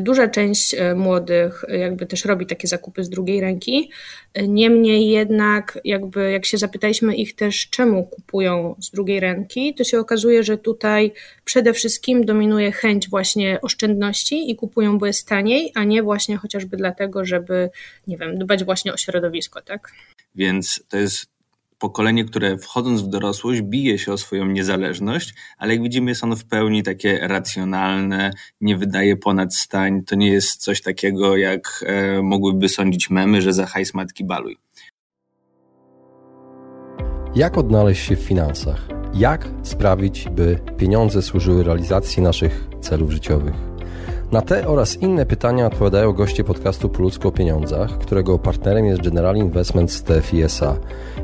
Duża część młodych jakby też robi takie zakupy z drugiej ręki. Niemniej jednak, jakby jak się zapytaliśmy ich też, czemu kupują z drugiej ręki, to się okazuje, że tutaj przede wszystkim dominuje chęć właśnie oszczędności i kupują, bo jest taniej, a nie właśnie chociażby dlatego, żeby, nie wiem, dbać właśnie o środowisko, tak? Więc to jest pokolenie, które wchodząc w dorosłość bije się o swoją niezależność, ale jak widzimy jest ono w pełni takie racjonalne, nie wydaje ponad stań, to nie jest coś takiego jak e, mogłyby sądzić memy, że za hajs matki baluj. Jak odnaleźć się w finansach? Jak sprawić, by pieniądze służyły realizacji naszych celów życiowych? Na te oraz inne pytania odpowiadają goście podcastu Po ludzku o pieniądzach, którego partnerem jest General Investments TFISA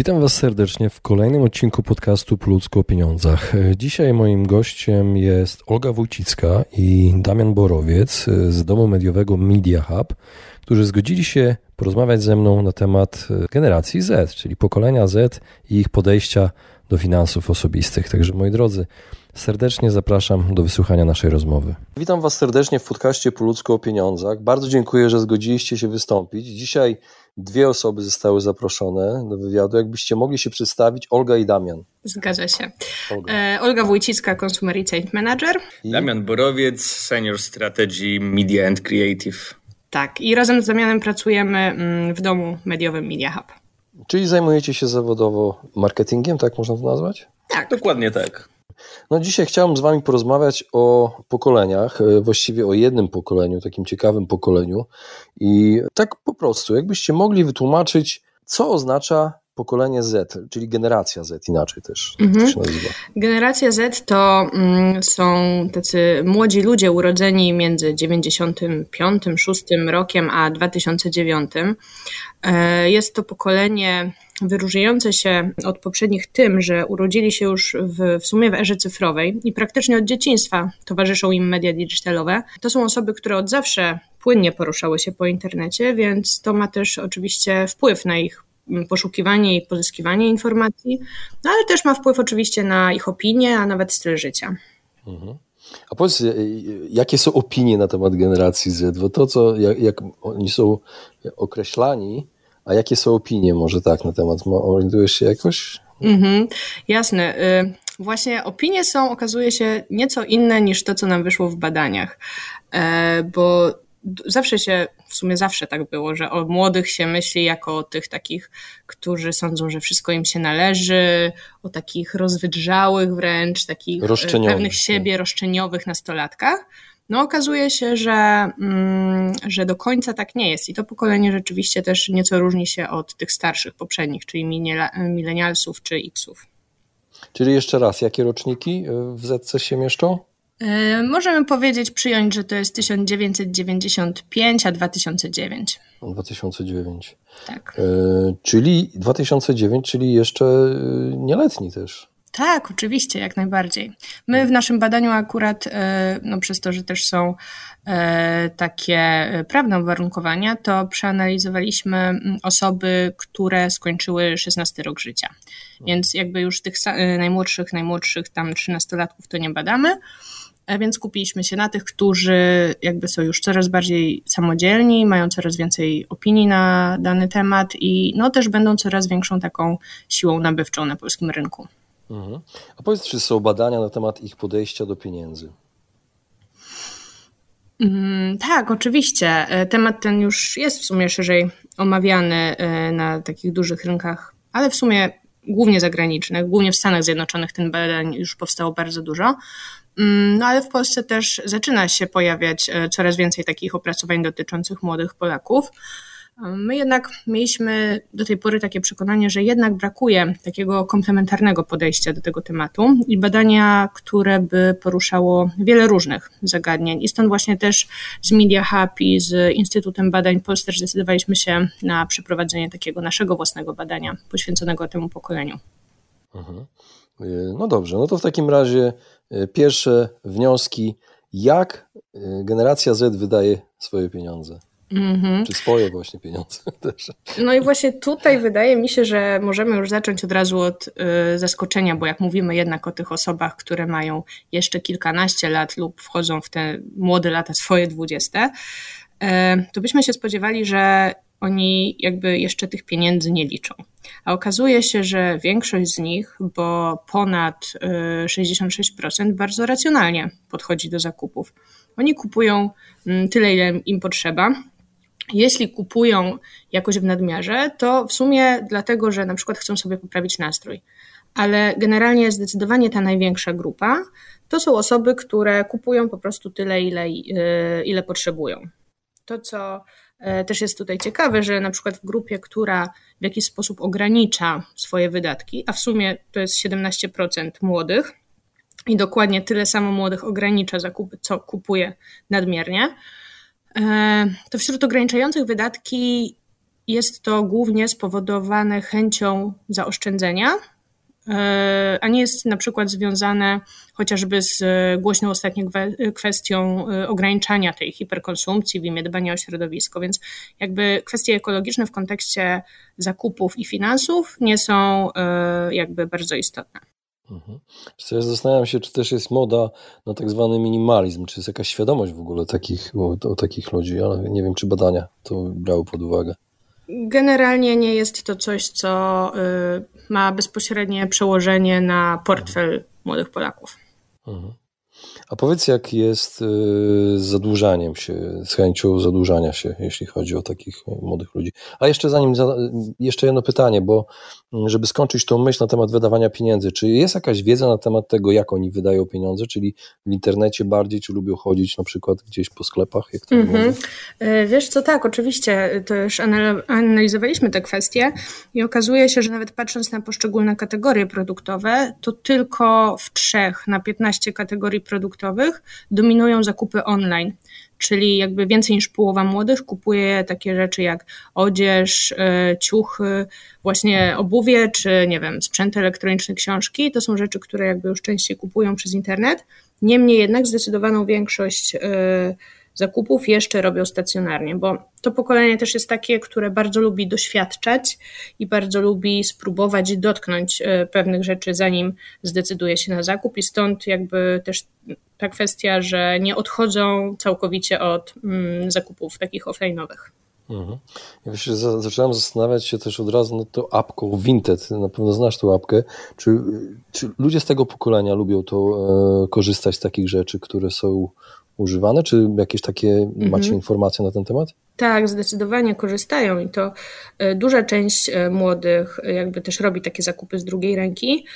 Witam Was serdecznie w kolejnym odcinku podcastu Po o pieniądzach. Dzisiaj moim gościem jest Olga Wójcicka i Damian Borowiec z domu mediowego Media Hub, którzy zgodzili się porozmawiać ze mną na temat generacji Z, czyli pokolenia Z i ich podejścia do finansów osobistych. Także moi drodzy, serdecznie zapraszam do wysłuchania naszej rozmowy. Witam Was serdecznie w podcaście Po ludzku o pieniądzach. Bardzo dziękuję, że zgodziliście się wystąpić. Dzisiaj Dwie osoby zostały zaproszone do wywiadu. Jakbyście mogli się przedstawić, Olga i Damian. Zgadza się. Olga, e, Olga Wójcicka, Consumer Insight Manager. I... Damian Borowiec, Senior Strategy Media and Creative. Tak, i razem z Damianem pracujemy mm, w domu mediowym Media Hub. Czyli zajmujecie się zawodowo marketingiem, tak można to nazwać? Tak. Dokładnie tak. No dzisiaj chciałem z Wami porozmawiać o pokoleniach, e, właściwie o jednym pokoleniu, takim ciekawym pokoleniu. I tak po prostu, jakbyście mogli wytłumaczyć, co oznacza pokolenie Z, czyli generacja Z inaczej też mhm. to się nazywa. Generacja Z to mm, są tacy młodzi ludzie urodzeni między 95, 6 rokiem a 2009. E, jest to pokolenie wyróżniające się od poprzednich tym, że urodzili się już w, w sumie w erze cyfrowej i praktycznie od dzieciństwa towarzyszą im media digitalowe. To są osoby, które od zawsze płynnie poruszały się po internecie, więc to ma też oczywiście wpływ na ich poszukiwanie i pozyskiwanie informacji, no ale też ma wpływ oczywiście na ich opinie, a nawet styl życia. Mhm. A powiedz, e, jakie są opinie na temat generacji Z? Bo to, co, jak, jak oni są określani, a jakie są opinie może tak na temat? Orientujesz się jakoś? Mhm, jasne. Y, właśnie opinie są, okazuje się, nieco inne niż to, co nam wyszło w badaniach, e, bo zawsze się, w sumie zawsze tak było, że o młodych się myśli jako o tych takich, którzy sądzą, że wszystko im się należy, o takich rozwydrzałych wręcz, takich e, pewnych siebie, roszczeniowych nastolatkach. No okazuje się, że, mm, że do końca tak nie jest i to pokolenie rzeczywiście też nieco różni się od tych starszych poprzednich, czyli milenialsów czy Xów. Czyli jeszcze raz, jakie roczniki w ZC się mieszczą? E, możemy powiedzieć, przyjąć, że to jest 1995, a 2009. 2009. Tak. E, czyli 2009, czyli jeszcze e, nieletni też. Tak, oczywiście, jak najbardziej. My w naszym badaniu akurat, e, no przez to, że też są e, takie prawne uwarunkowania, to przeanalizowaliśmy osoby, które skończyły 16 rok życia. Więc jakby już tych najmłodszych, najmłodszych tam 13-latków to nie badamy, więc skupiliśmy się na tych, którzy jakby są już coraz bardziej samodzielni, mają coraz więcej opinii na dany temat i no też będą coraz większą taką siłą nabywczą na polskim rynku. Mhm. A powiedz, czy są badania na temat ich podejścia do pieniędzy? Mm, tak, oczywiście. E, temat ten już jest w sumie szerzej omawiany e, na takich dużych rynkach, ale w sumie głównie zagranicznych, głównie w Stanach Zjednoczonych ten badań już powstało bardzo dużo. Mm, no ale w Polsce też zaczyna się pojawiać e, coraz więcej takich opracowań dotyczących młodych Polaków. My jednak mieliśmy do tej pory takie przekonanie, że jednak brakuje takiego komplementarnego podejścia do tego tematu i badania, które by poruszało wiele różnych zagadnień. I stąd właśnie też z Media Hub i z Instytutem Badań Polster zdecydowaliśmy się na przeprowadzenie takiego naszego własnego badania poświęconego temu pokoleniu. Mhm. No dobrze, no to w takim razie e, pierwsze wnioski, jak e, generacja Z wydaje swoje pieniądze? Mm-hmm. Czy swoje właśnie pieniądze też. No i właśnie tutaj wydaje mi się, że możemy już zacząć od razu od y, zaskoczenia, bo jak mówimy jednak o tych osobach, które mają jeszcze kilkanaście lat lub wchodzą w te młode lata, swoje dwudzieste, y, to byśmy się spodziewali, że oni jakby jeszcze tych pieniędzy nie liczą. A okazuje się, że większość z nich, bo ponad 66% y, bardzo racjonalnie podchodzi do zakupów. Oni kupują mm, tyle, ile im potrzeba, jeśli kupują jakoś w nadmiarze, to w sumie dlatego, że na przykład chcą sobie poprawić nastrój. Ale generalnie zdecydowanie ta największa grupa to są osoby, które kupują po prostu tyle, ile, y, ile potrzebują. To, co e, też jest tutaj ciekawe, że na przykład w grupie, która w jakiś sposób ogranicza swoje wydatki, a w sumie to jest 17% młodych, i dokładnie tyle samo młodych ogranicza zakupy, co kupuje nadmiernie, to wśród ograniczających wydatki jest to głównie spowodowane chęcią zaoszczędzenia, e, a nie jest na przykład związane chociażby z głośną ostatnią kwestią e, ograniczania tej hiperkonsumpcji w imię dbania o środowisko. Więc jakby kwestie ekologiczne w kontekście zakupów i finansów nie są jakby bardzo istotne. Mhm. Ja zastanawiam się, czy też jest moda na tak zwany minimalizm, czy jest jakaś świadomość w ogóle takich, o, o takich ludzi, ale nie wiem, czy badania to brały pod uwagę. Generalnie nie jest to coś, co y, ma bezpośrednie przełożenie na portfel młodych Polaków. Mhm. A powiedz, jak jest y, z zadłużaniem się, z chęcią zadłużania się, jeśli chodzi o takich młodych ludzi. A jeszcze zanim, jeszcze jedno pytanie, bo mm, żeby skończyć tą myśl na temat wydawania pieniędzy, czy jest jakaś wiedza na temat tego, jak oni wydają pieniądze, czyli w internecie bardziej, czy lubią chodzić na przykład gdzieś po sklepach, jak to mm-hmm. Wiesz co, tak, oczywiście, to już analizowaliśmy te kwestie i okazuje się, że nawet patrząc na poszczególne kategorie produktowe, to tylko w trzech na 15 kategorii produktowych dominują zakupy online, czyli jakby więcej niż połowa młodych kupuje takie rzeczy jak odzież, e, ciuchy, właśnie obuwie, czy nie wiem, sprzęt elektroniczny, książki. To są rzeczy, które jakby już częściej kupują przez internet. Niemniej jednak zdecydowaną większość e, zakupów jeszcze robią stacjonarnie, bo to pokolenie też jest takie, które bardzo lubi doświadczać i bardzo lubi spróbować dotknąć e, pewnych rzeczy, zanim zdecyduje się na zakup, i stąd jakby też ta kwestia, że nie odchodzą całkowicie od mm, zakupów takich offline'owych. Mhm. Ja się zacząłem zastanawiać się też od razu nad tą apką Vinted. Na pewno znasz tą apkę. Czy, czy ludzie z tego pokolenia lubią to e, korzystać z takich rzeczy, które są używane? Czy jakieś takie mhm. macie informacje na ten temat? Tak, zdecydowanie korzystają i to e, duża część e, młodych e, jakby też robi takie zakupy z drugiej ręki.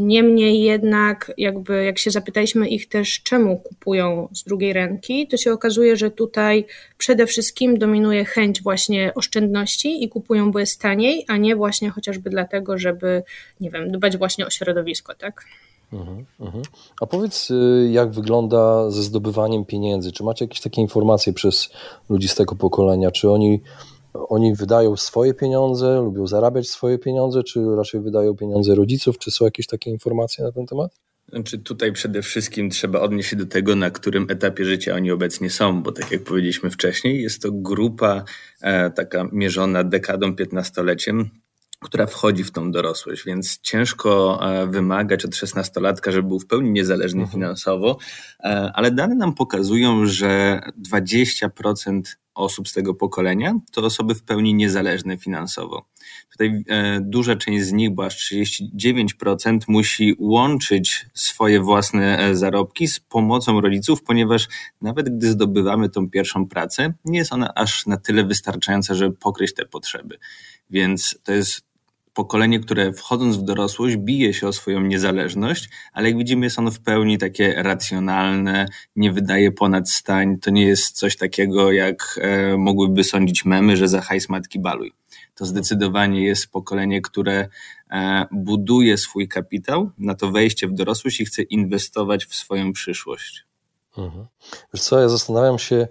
Niemniej jednak, jakby jak się zapytaliśmy ich też, czemu kupują z drugiej ręki, to się okazuje, że tutaj przede wszystkim dominuje chęć właśnie oszczędności i kupują, bo jest taniej, a nie właśnie chociażby dlatego, żeby, nie wiem, dbać właśnie o środowisko, tak? Mhm, mhm. A powiedz, y, jak wygląda ze zdobywaniem pieniędzy? Czy macie jakieś takie informacje przez ludzi z tego pokolenia? Czy oni, oni wydają swoje pieniądze, lubią zarabiać swoje pieniądze, czy raczej wydają pieniądze rodziców? Czy są jakieś takie informacje na ten temat? Znaczy tutaj przede wszystkim trzeba odnieść się do tego, na którym etapie życia oni obecnie są, bo tak jak powiedzieliśmy wcześniej, jest to grupa e, taka mierzona dekadą, piętnastoleciem, która wchodzi w tą dorosłość, więc ciężko e, wymagać od szesnastolatka, żeby był w pełni niezależny mhm. finansowo, e, ale dane nam pokazują, że 20% osób z tego pokolenia to osoby w pełni niezależne finansowo. Tutaj e, duża część z nich, bo aż 39% musi łączyć swoje własne zarobki z pomocą rodziców, ponieważ nawet gdy zdobywamy tą pierwszą pracę, nie jest ona aż na tyle wystarczająca, żeby pokryć te potrzeby. Więc to jest pokolenie, które wchodząc w dorosłość bije się o swoją niezależność, ale jak widzimy jest ono w pełni takie racjonalne, nie wydaje ponad stań, to nie jest coś takiego jak e, mogłyby sądzić memy, że za hajs matki baluj. To zdecydowanie jest pokolenie, które e, buduje swój kapitał na to wejście w dorosłość i chce inwestować w swoją przyszłość. Mhm. Wiesz co, ja zastanawiam się,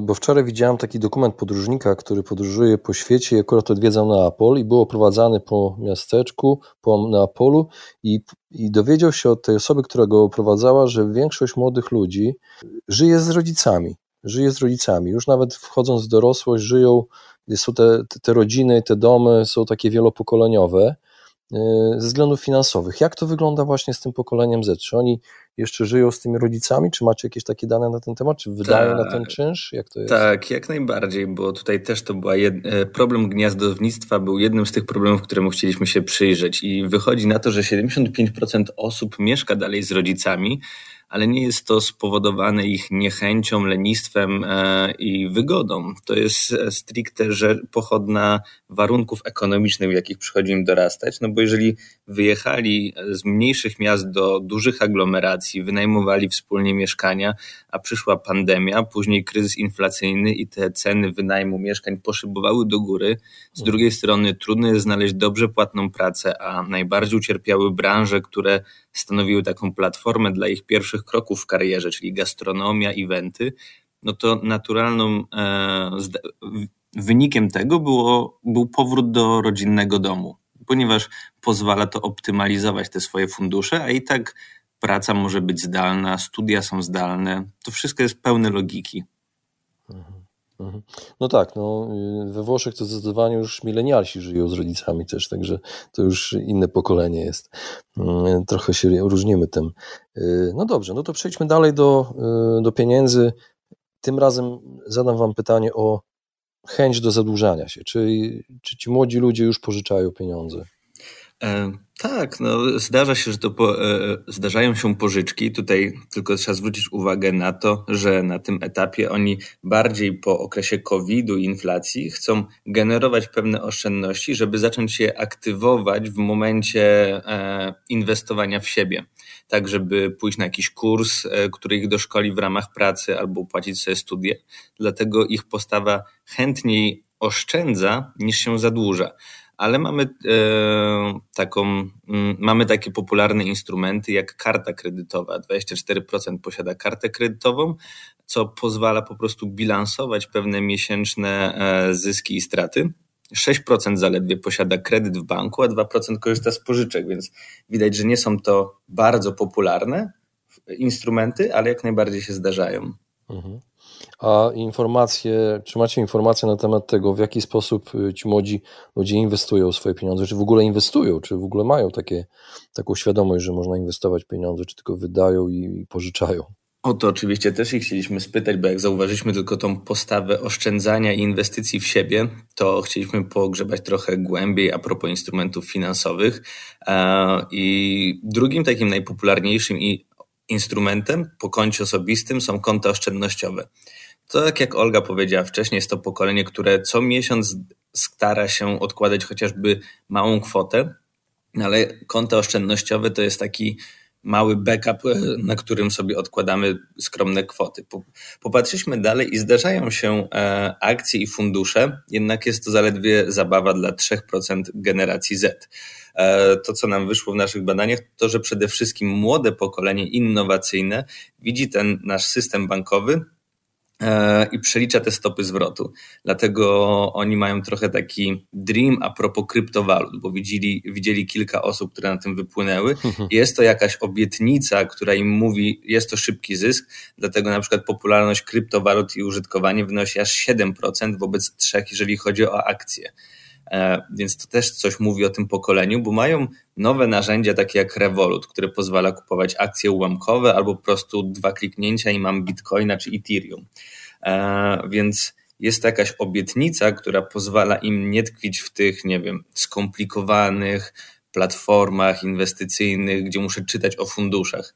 bo wczoraj widziałem taki dokument podróżnika, który podróżuje po świecie i akurat odwiedzał Neapol i był oprowadzany po miasteczku, po Neapolu i, i dowiedział się od tej osoby, która go oprowadzała, że większość młodych ludzi żyje z rodzicami. Żyje z rodzicami. Już nawet wchodząc w dorosłość, żyją, są te, te rodziny, te domy są takie wielopokoleniowe e, ze względów finansowych. Jak to wygląda właśnie z tym pokoleniem Z? Czy oni jeszcze żyją z tymi rodzicami? Czy macie jakieś takie dane na ten temat? Czy wydają tak, na ten tak. czynsz? Jak to jest? Tak, jak najbardziej, bo tutaj też to była jed... E, problem gniazdownictwa był jednym z tych problemów, któremu chcieliśmy się przyjrzeć i wychodzi na to, że 75% osób mieszka dalej z rodzicami, ale nie jest to spowodowane ich niechęcią, lenistwem e, i wygodą. To jest e, stricte że pochodna warunków ekonomicznych, w jakich przychodzi im dorastać. No bo jeżeli wyjechali z mniejszych miast do dużych aglomeracji, wynajmowali wspólnie mieszkania, a przyszła pandemia, później kryzys inflacyjny i te ceny wynajmu mieszkań poszybowały do góry. Z drugiej strony trudno jest znaleźć dobrze płatną pracę, a najbardziej ucierpiały branże, które stanowiły taką platformę dla ich pierwszych kroków w karierze, czyli gastronomia, eventy, no to naturalną e, wynikiem tego było, był powrót do rodzinnego domu, ponieważ pozwala to optymalizować te swoje fundusze, a i tak praca może być zdalna, studia są zdalne, to wszystko jest pełne logiki. Mhm. Mhm. No tak, no, we Włoszech to zdecydowanie już milenialsi żyją z rodzicami też, także to już inne pokolenie jest. Mm, trochę się różnimy tym. Y, no dobrze, no to przejdźmy dalej do, y, do pieniędzy. Tym razem zadam Wam pytanie o chęć do zadłużania się. Czy, czy ci młodzi ludzie już pożyczają pieniądze? E, tak, no zdarza się, że to po, e, zdarzają się pożyczki. Tutaj tylko trzeba zwrócić uwagę na to, że na tym etapie oni bardziej po okresie COVID-u i inflacji chcą generować pewne oszczędności, żeby zacząć je aktywować w momencie e, inwestowania w siebie. Tak, żeby pójść na jakiś kurs, który ich doszkoli w ramach pracy albo opłacić sobie studie. Dlatego ich postawa chętniej oszczędza niż się zadłuża ale mamy e, taką, m, mm, mamy takie popularne instrumenty jak karta kredytowa. 24% posiada kartę kredytową, co pozwala po prostu bilansować pewne miesięczne e, zyski i straty. 6% zaledwie posiada kredyt w banku, a 2% korzysta z pożyczek, więc widać, że nie są to bardzo popularne instrumenty, ale jak najbardziej się zdarzają. Mhm. A informacje, czy macie informacje na temat tego, w jaki sposób y, ci młodzi ludzie inwestują swoje pieniądze, czy w ogóle inwestują, czy w ogóle mają takie, taką świadomość, że można inwestować pieniądze, czy tylko wydają i pożyczają? O to oczywiście też ich chcieliśmy spytać, bo jak zauważyliśmy tylko tą postawę oszczędzania i inwestycji w siebie, to chcieliśmy pogrzebać trochę głębiej a propos instrumentów finansowych. E, I drugim takim najpopularniejszym i instrumentem po koncie osobistym są konta oszczędnościowe. To tak jak Olga powiedziała wcześniej, jest to pokolenie, które co miesiąc stara się odkładać chociażby małą kwotę, ale konta oszczędnościowe to jest taki mały backup, e, na którym sobie odkładamy skromne kwoty. Popatrzyliśmy dalej i zdarzają się e, akcje i fundusze, jednak jest to zaledwie zabawa dla 3% generacji Z. E, to, co nam wyszło w naszych badaniach, to, że przede wszystkim młode pokolenie innowacyjne widzi ten nasz system bankowy E, i przelicza te stopy zwrotu. Dlatego oni mają trochę taki dream a propos kryptowalut, bo widzieli, widzieli kilka osób, które na tym wypłynęły. Jest to jakaś obietnica, która im mówi, jest to szybki zysk, dlatego na przykład popularność kryptowalut i użytkowanie wynosi aż 7% wobec 3%, jeżeli chodzi o akcje. E, więc to też coś mówi o tym pokoleniu, bo mają nowe narzędzia takie jak Revolut, które pozwala kupować akcje ułamkowe albo po prostu dwa kliknięcia i mam Bitcoina czy Ethereum. E, więc jest to jakaś obietnica, która pozwala im nie tkwić w tych, nie wiem, skomplikowanych platformach inwestycyjnych, gdzie muszę czytać o funduszach.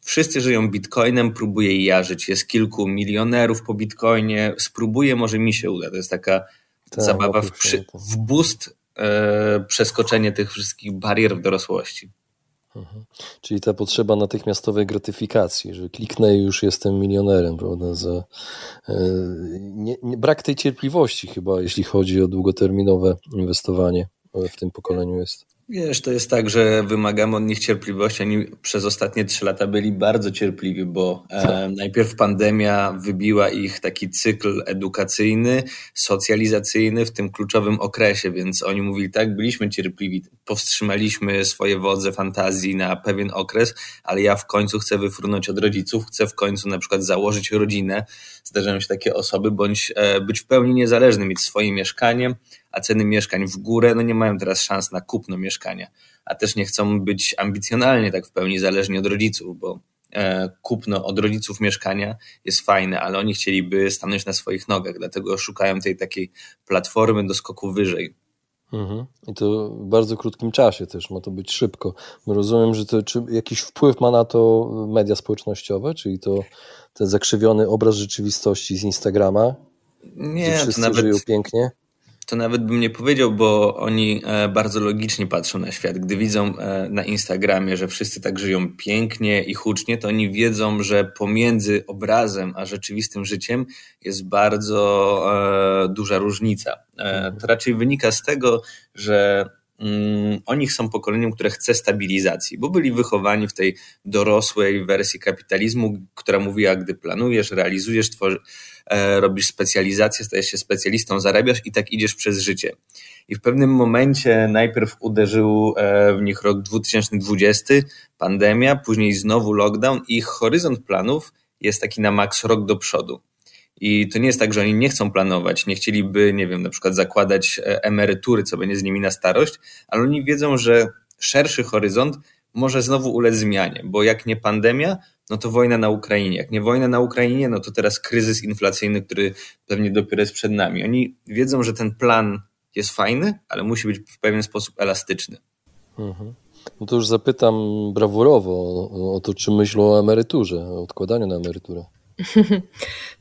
Wszyscy żyją bitcoinem, próbuję ja żyć. Jest kilku milionerów po bitcoinie, spróbuję, może mi się uda. To jest taka tak, zabawa w, przy, w boost e, przeskoczenie tych wszystkich barier w dorosłości. Mhm. Czyli ta potrzeba natychmiastowej gratyfikacji, że kliknę i już jestem milionerem, prawda? Za, e, nie, nie, brak tej cierpliwości chyba, jeśli chodzi o długoterminowe inwestowanie w tym pokoleniu jest. Wiesz, to jest tak, że wymagamy od nich cierpliwości. Oni przez ostatnie trzy lata byli bardzo cierpliwi, bo e, najpierw pandemia wybiła ich taki cykl edukacyjny, socjalizacyjny w tym kluczowym okresie, więc oni mówili tak, byliśmy cierpliwi, powstrzymaliśmy swoje wodze fantazji na pewien okres, ale ja w końcu chcę wyfrunąć od rodziców, chcę w końcu na przykład założyć rodzinę. Zdarzają się takie osoby, bądź e, być w pełni niezależny, mieć swoje mieszkanie, a ceny mieszkań w górę, no nie mają teraz szans na kupno mieszkania, a też nie chcą być ambicjonalnie tak w pełni zależni od rodziców, bo e, kupno od rodziców mieszkania jest fajne, ale oni chcieliby stanąć na swoich nogach, dlatego szukają tej takiej platformy do skoku wyżej. Mhm. I to w bardzo krótkim czasie też ma to być szybko. Rozumiem, że to czy jakiś wpływ ma na to media społecznościowe, czyli to ten zakrzywiony obraz rzeczywistości z Instagrama. Nie, wszyscy to nawet, żyją pięknie to nawet bym nie powiedział, bo oni e, bardzo logicznie patrzą na świat. Gdy widzą e, na Instagramie, że wszyscy tak żyją pięknie i hucznie, to oni wiedzą, że pomiędzy obrazem a rzeczywistym życiem jest bardzo e, duża różnica. To raczej wynika z tego, że oni są pokoleniem, które chce stabilizacji, bo byli wychowani w tej dorosłej wersji kapitalizmu, która mówiła, gdy planujesz, realizujesz, tworzysz E, robisz specjalizację, stajesz się specjalistą, zarabiasz i tak idziesz przez życie. I w pewnym momencie najpierw uderzył e, w nich rok 2020, pandemia, później znowu lockdown i ich horyzont planów jest taki na maks rok do przodu. I to nie jest tak, że oni nie chcą planować, nie chcieliby, nie wiem, na przykład zakładać e, emerytury, co będzie z nimi na starość, ale oni wiedzą, że szerszy horyzont może znowu ulec zmianie, bo jak nie pandemia, no to wojna na Ukrainie. Jak nie wojna na Ukrainie, no to teraz kryzys inflacyjny, który pewnie dopiero jest przed nami. Oni wiedzą, że ten plan jest fajny, ale musi być w pewien sposób elastyczny. Mhm. No to już zapytam brawurowo o, to, czy myślą o emeryturze, o odkładaniu na emeryturę.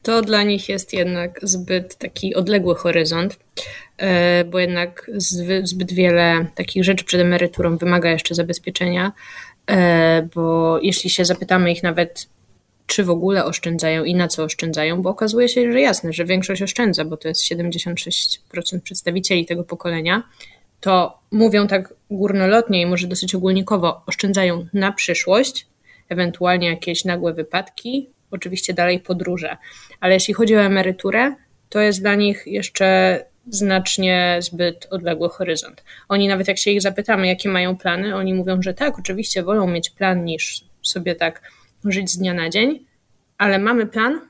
To dla nich jest jednak zbyt taki odległy horyzont, e, bo jednak zbyt wiele takich rzeczy przed emeryturą wymaga jeszcze zabezpieczenia, E, bo jeśli się zapytamy ich nawet, czy w ogóle oszczędzają i na co oszczędzają, bo okazuje się, że jasne, że większość oszczędza, bo to jest 76% przedstawicieli tego pokolenia, to mówią tak górnolotnie i może dosyć ogólnikowo, oszczędzają na przyszłość, ewentualnie jakieś nagłe wypadki, oczywiście dalej podróże. Ale jeśli chodzi o emeryturę, to jest dla nich jeszcze znacznie zbyt odległy horyzont. Oni nawet jak się ich zapytamy, jakie mają plany, oni mówią, że tak, oczywiście wolą mieć plan niż sobie tak żyć z dnia na dzień, ale mamy plan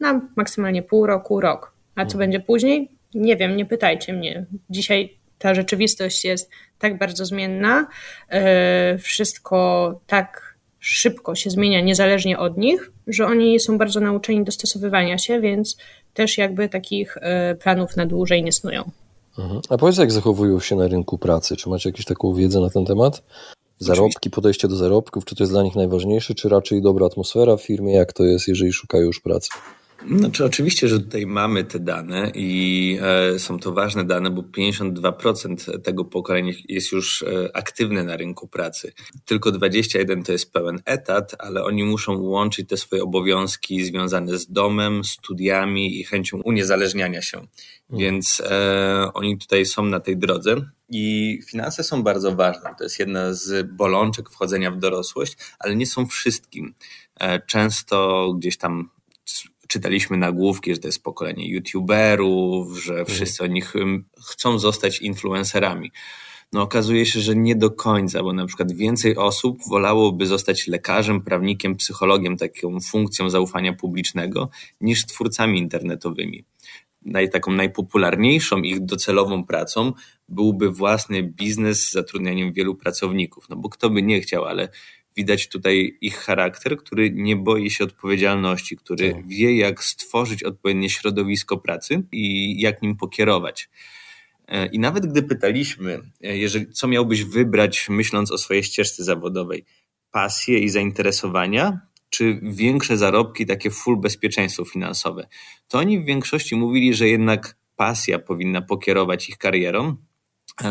na maksymalnie pół roku, rok. A co będzie później? Nie wiem, nie pytajcie mnie. Dzisiaj ta rzeczywistość jest tak bardzo zmienna, yy, wszystko tak szybko się zmienia niezależnie od nich, że oni są bardzo nauczeni dostosowywania się, więc też jakby takich e, planów na dłużej nie snują. Mhm. A powiedz, jak zachowują się na rynku pracy? Czy macie jakąś taką wiedzę na ten temat? Zarobki, podejście do zarobków, czy to jest dla nich najważniejsze, czy raczej dobra atmosfera w firmie? Jak to jest, jeżeli szukają już pracy? Znaczy, oczywiście, że tutaj mamy te dane i e, są to ważne dane, bo 52% tego pokolenia jest już e, aktywne na rynku pracy. Tylko 21% to jest pełen etat, ale oni muszą łączyć te swoje obowiązki związane z domem, studiami i chęcią uniezależniania się. Mhm. Więc e, oni tutaj są na tej drodze. I finanse są bardzo ważne. To jest jedna z bolączek wchodzenia w dorosłość, ale nie są wszystkim. E, często gdzieś tam czytaliśmy nagłówki, że to jest pokolenie youtuberów, że mhm. wszyscy o nich chcą zostać influencerami. No okazuje się, że nie do końca, bo na przykład więcej osób wolałoby zostać lekarzem, prawnikiem, psychologiem, taką funkcją zaufania publicznego, niż twórcami internetowymi. Naj, taką najpopularniejszą ich docelową pracą byłby własny biznes z zatrudnianiem wielu pracowników. No bo kto by nie chciał, ale widać tutaj ich charakter, który nie boi się odpowiedzialności, który tak. wie, jak stworzyć odpowiednie środowisko pracy i jak nim pokierować. E, I nawet gdy pytaliśmy, e, jeżeli, co miałbyś wybrać, myśląc o swojej ścieżce zawodowej, pasje i zainteresowania, czy większe zarobki, takie full bezpieczeństwo finansowe, to oni w większości mówili, że jednak pasja powinna pokierować ich karierą,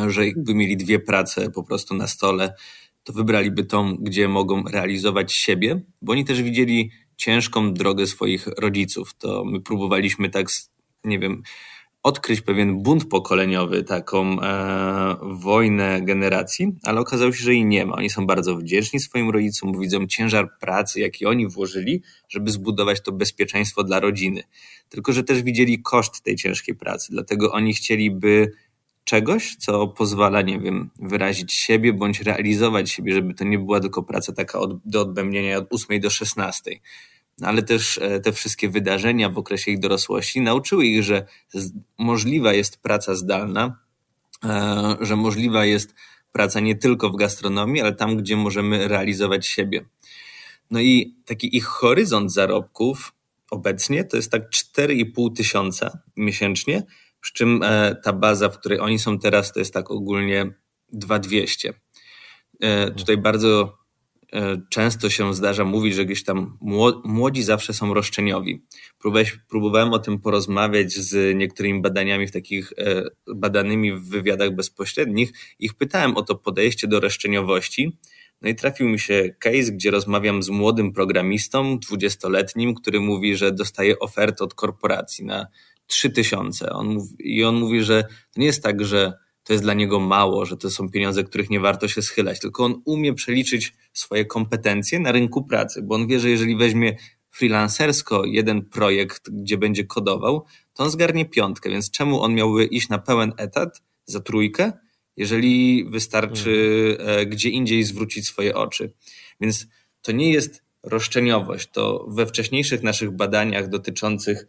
że jakby mieli dwie prace po prostu na stole, to wybraliby tą, gdzie mogą realizować siebie, bo oni też widzieli ciężką drogę swoich rodziców. To my próbowaliśmy tak, nie wiem, odkryć pewien bunt pokoleniowy, taką e, wojnę generacji, ale okazało się, że jej nie ma. Oni są bardzo wdzięczni swoim rodzicom, widzą ciężar pracy, jaki oni włożyli, żeby zbudować to bezpieczeństwo dla rodziny. Tylko, że też widzieli koszt tej ciężkiej pracy, dlatego oni chcieliby czegoś, co pozwala, nie wiem, wyrazić siebie bądź realizować siebie, żeby to nie była tylko praca taka od, do odbębnienia od 8 do 16 ale też e, te wszystkie wydarzenia w okresie ich dorosłości nauczyły ich, że możliwa jest praca zdalna, e, że możliwa jest praca nie tylko w gastronomii, ale tam, gdzie możemy realizować siebie. No i taki ich horyzont zarobków obecnie to jest tak 4,5 tysiąca miesięcznie, przy czym e, ta baza, w której oni są teraz, to jest tak ogólnie 2200. Tutaj bardzo E, często się zdarza mówić, że gdzieś tam młodzi zawsze są roszczeniowi. Próbowałem o tym porozmawiać z niektórymi badaniami w takich e, badanymi w wywiadach bezpośrednich. Ich pytałem o to podejście do roszczeniowości. No i trafił mi się case, gdzie rozmawiam z młodym programistą, dwudziestoletnim, który mówi, że dostaje ofertę od korporacji na 3000. On I on mówi, że to nie jest tak, że to jest dla niego mało, że to są pieniądze, których nie warto się schylać, tylko on umie przeliczyć swoje kompetencje na rynku pracy, bo on wie, że jeżeli weźmie freelancersko jeden projekt, gdzie będzie kodował, to on zgarnie piątkę, więc czemu on miałby iść na pełen etat za trójkę, jeżeli wystarczy e, gdzie indziej zwrócić swoje oczy. Więc to nie jest roszczeniowość. To we wcześniejszych naszych badaniach dotyczących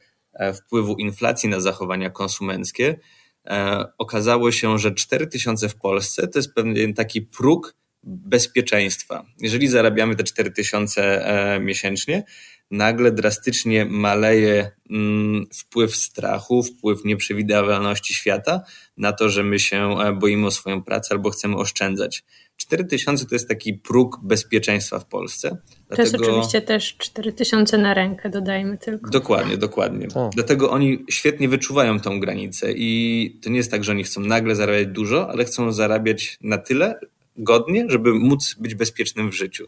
wpływu inflacji na zachowania konsumenckie E, okazało się, że 4000 w Polsce to jest pewien taki próg bezpieczeństwa. Jeżeli zarabiamy te 4000 e, miesięcznie, nagle drastycznie maleje mm, wpływ strachu, wpływ nieprzewidywalności świata na to, że my się e, boimy o swoją pracę albo chcemy oszczędzać. 4000 to jest taki próg bezpieczeństwa w Polsce. To jest oczywiście też 4000 na rękę, dodajmy tylko. Dokładnie, dokładnie. Tak. Dlatego oni świetnie wyczuwają tą granicę i to nie jest tak, że oni chcą nagle zarabiać dużo, ale chcą zarabiać na tyle godnie, żeby móc być bezpiecznym w życiu.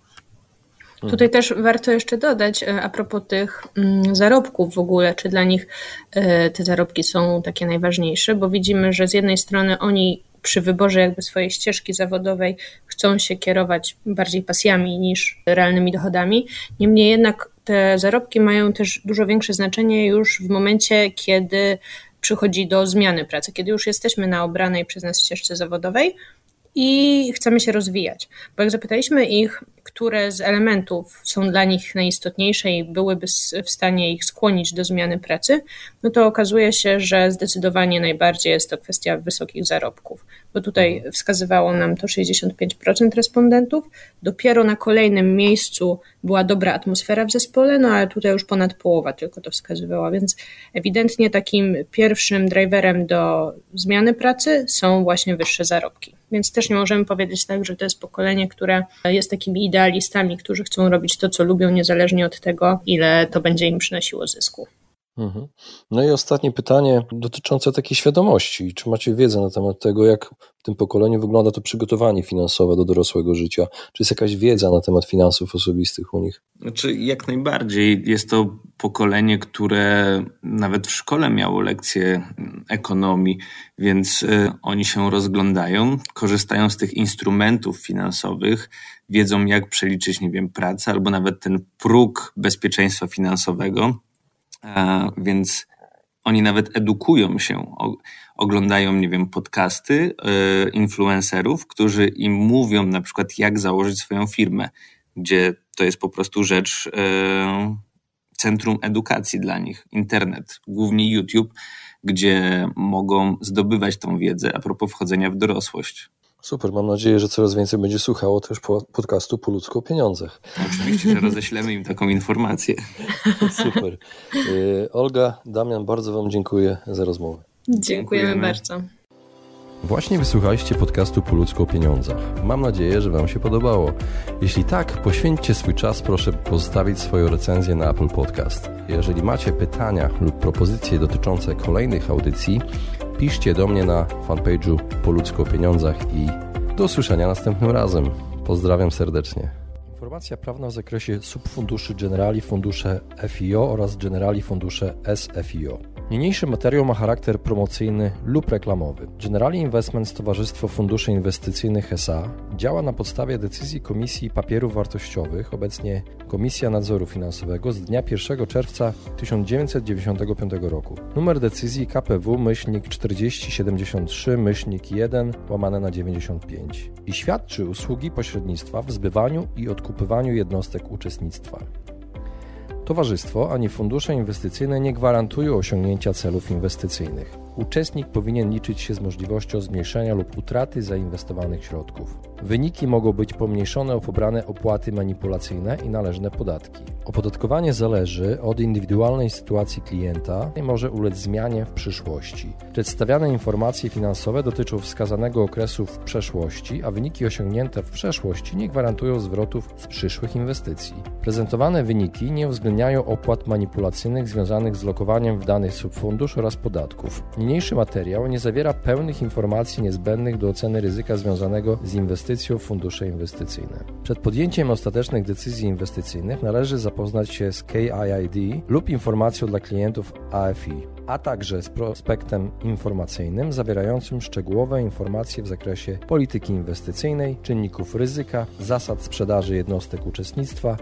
Tutaj też warto jeszcze dodać e, a propos tych mm, zarobków w ogóle, czy dla nich e, te zarobki są takie najważniejsze, bo widzimy, że z jednej strony oni przy wyborze jakby swojej ścieżki zawodowej chcą się kierować bardziej pasjami niż realnymi dochodami. Niemniej jednak te zarobki mają też dużo większe znaczenie już w momencie, kiedy przychodzi do zmiany pracy, kiedy już jesteśmy na obranej przez nas ścieżce zawodowej i chcemy się rozwijać. Bo jak zapytaliśmy ich, które z elementów są dla nich najistotniejsze i byłyby w stanie ich skłonić do zmiany pracy, no to okazuje się, że zdecydowanie najbardziej jest to kwestia wysokich zarobków, bo tutaj wskazywało nam to 65% respondentów. Dopiero na kolejnym miejscu była dobra atmosfera w zespole, no ale tutaj już ponad połowa tylko to wskazywała, więc ewidentnie takim pierwszym driverem do zmiany pracy są właśnie wyższe zarobki. Więc też nie możemy powiedzieć tak, że to jest pokolenie, które jest takimi idealistami, którzy chcą robić to, co lubią, niezależnie od tego, ile to będzie im przynosiło zysku. Mhm. No i ostatnie pytanie dotyczące takiej świadomości. Czy macie wiedzę na temat tego, jak w tym pokoleniu wygląda to przygotowanie finansowe do dorosłego życia? Czy jest jakaś wiedza na temat finansów osobistych u nich? Znaczy, jak najbardziej. Jest to pokolenie, które nawet w szkole miało lekcje ekonomii, więc y, oni się rozglądają, korzystają z tych instrumentów finansowych, wiedzą, jak przeliczyć, nie wiem, pracę albo nawet ten próg bezpieczeństwa finansowego więc oni nawet edukują się, oglądają, nie wiem, podcasty e, influencerów, którzy im mówią na przykład, jak założyć swoją firmę, gdzie to jest po prostu rzecz, e, centrum edukacji dla nich, internet, głównie YouTube, gdzie mogą zdobywać tą wiedzę a propos wchodzenia w dorosłość. Super, mam nadzieję, że coraz więcej będzie słuchało też podcastu Po ludzku o pieniądzach. Oczywiście, że roześlemy im taką informację. Super. Y, Olga, Damian, bardzo Wam dziękuję za rozmowę. Dziękujemy, Dziękujemy. bardzo. Właśnie wysłuchaliście podcastu Po ludzku o pieniądzach. Mam nadzieję, że Wam się podobało. Jeśli tak, poświęćcie swój czas, proszę pozostawić swoją recenzję na Apple Podcast. Jeżeli macie pytania lub propozycje dotyczące kolejnych audycji, piszcie do mnie na fanpage'u Po ludzko o pieniądzach i do usłyszenia następnym razem. Pozdrawiam serdecznie. Informacja prawna w zakresie subfunduszy Generali Fundusze FIO oraz Generali Fundusze SFIO. Niniejszy materiał ma charakter promocyjny lub reklamowy. Generali Investments Towarzystwo Funduszy Inwestycyjnych SA działa na podstawie decyzji Komisji Papierów Wartościowych, obecnie Komisja Nadzoru Finansowego z dnia 1 czerwca 1995 roku. Numer decyzji KPW myślnik 4073 myślnik 1 łamane na 95 i świadczy usługi pośrednictwa w zbywaniu i odkupywaniu jednostek uczestnictwa. Towarzystwo ani fundusze inwestycyjne nie gwarantują osiągnięcia celów inwestycyjnych. Uczestnik powinien liczyć się z możliwością zmniejszenia lub utraty zainwestowanych środków. Wyniki mogą być pomniejszone o pobrane opłaty manipulacyjne i należne podatki. Opodatkowanie zależy od indywidualnej sytuacji klienta i może ulec zmianie w przyszłości. Przedstawiane informacje finansowe dotyczą wskazanego okresu w przeszłości, a wyniki osiągnięte w przeszłości nie gwarantują zwrotów z przyszłych inwestycji. Prezentowane wyniki nie uwzględniają opłat manipulacyjnych związanych z lokowaniem w danych subfundusz oraz podatków. Niniejszy materiał nie zawiera pełnych informacji niezbędnych do oceny ryzyka związanego z inwestycją w fundusze inwestycyjne. Przed podjęciem ostatecznych decyzji inwestycyjnych należy zapoznać się z KIID lub informacją dla klientów AFI, a także z prospektem informacyjnym zawierającym szczegółowe informacje w zakresie polityki inwestycyjnej, czynników ryzyka, zasad sprzedaży jednostek uczestnictwa,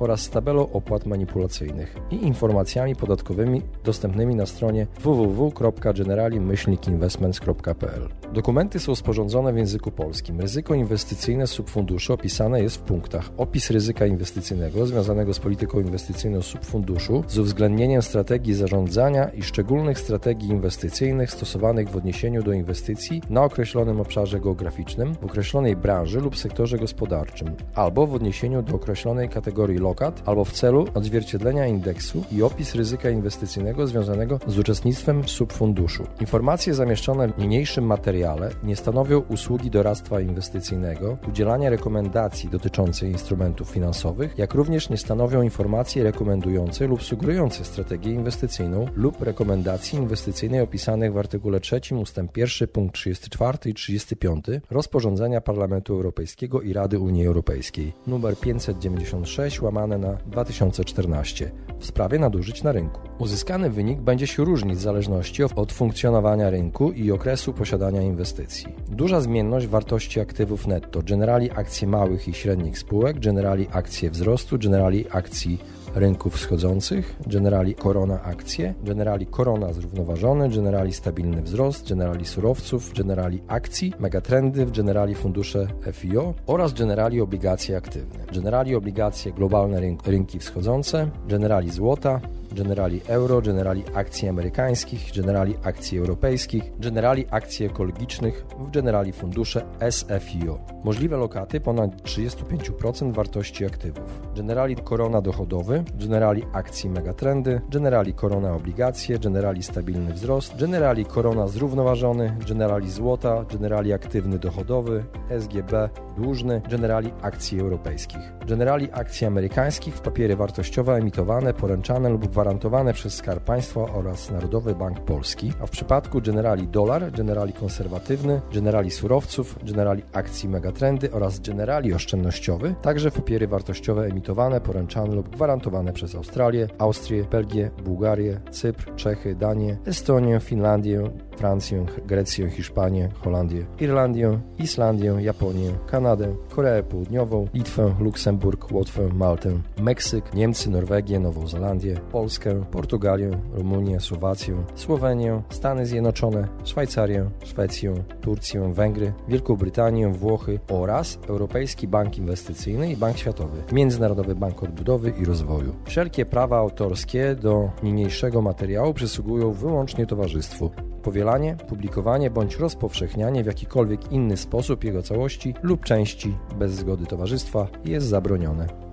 oraz tabelą opłat manipulacyjnych i informacjami podatkowymi dostępnymi na stronie www.generali-investments.pl. Dokumenty są sporządzone w języku polskim. Ryzyko inwestycyjne subfunduszu opisane jest w punktach opis ryzyka inwestycyjnego związanego z polityką inwestycyjną subfunduszu z uwzględnieniem strategii zarządzania i szczególnych strategii inwestycyjnych stosowanych w odniesieniu do inwestycji na określonym obszarze geograficznym, w określonej branży lub sektorze gospodarczym, albo w odniesieniu do określonej kategorii lokat, albo w celu odzwierciedlenia indeksu i opis ryzyka inwestycyjnego związanego z uczestnictwem subfunduszu. Informacje zamieszczone w niniejszym materiale nie stanowią usługi doradztwa inwestycyjnego, udzielania rekomendacji dotyczących instrumentów finansowych, jak również nie stanowią informacji rekomendującej lub sugerującej strategię inwestycyjną lub rekomendacji inwestycyjnej opisanych w artykule 3 ust. 1 punkt 34 i 35 rozporządzenia Parlamentu Europejskiego i Rady Unii Europejskiej nr 596 łamane na 2014 w sprawie nadużyć na rynku. Uzyskany wynik będzie się różnić w zależności od funkcjonowania rynku i okresu posiadania inwestycji. Duża zmienność wartości aktywów netto, generali akcji małych i średnich spółek, generali akcje wzrostu, generali akcji rynków wschodzących, generali korona akcje, generali korona zrównoważony, generali stabilny wzrost, generali surowców, generali akcji, megatrendy, generali fundusze FIO oraz generali obligacje aktywne. Generali obligacje globalne rynki wschodzące, generali złota, generali euro, generali akcji amerykańskich, generali akcji europejskich, generali akcji ekologicznych w generali fundusze SFIO. Możliwe lokaty ponad 35% wartości aktywów. Generali korona dochodowy, generali akcji megatrendy, generali korona obligacje, generali stabilny wzrost, generali korona zrównoważony, generali złota, generali aktywny dochodowy, SGB dłużny, generali akcji europejskich. Generali akcji amerykańskich w papiery wartościowe emitowane, poręczane lub gwarantowane przez Skarb Państwa oraz Narodowy Bank Polski, a w przypadku generali dolar, generali konserwatywny, generali surowców, generali akcji megatrendy oraz generali oszczędnościowy, także papiery wartościowe emitowane, poręczane lub gwarantowane przez Australię, Austrię, Belgię, Bułgarię, Cypr, Czechy, Danię, Estonię, Finlandię, Francję, Grecję, Hiszpanię, Holandię, Irlandię, Islandię, Japonię, Kanadę, Koreę Południową, Litwę, Luksemburg, Łotwę, Maltę, Meksyk, Niemcy, Norwegię, Nową Zelandię, Polskę, Portugalię, Rumunię, Słowację, Słowenię, Stany Zjednoczone, Szwajcarię, Szwecję, Turcję, Węgry, Wielką Brytanię, Włochy oraz Europejski Bank Inwestycyjny i Bank Światowy, Międzynarodowy Bank Odbudowy i Rozwoju. Wszelkie prawa autorskie do niniejszego materiału przysługują wyłącznie towarzystwu. Powielanie, publikowanie bądź rozpowszechnianie w jakikolwiek inny sposób jego całości lub części bez zgody towarzystwa jest zabronione.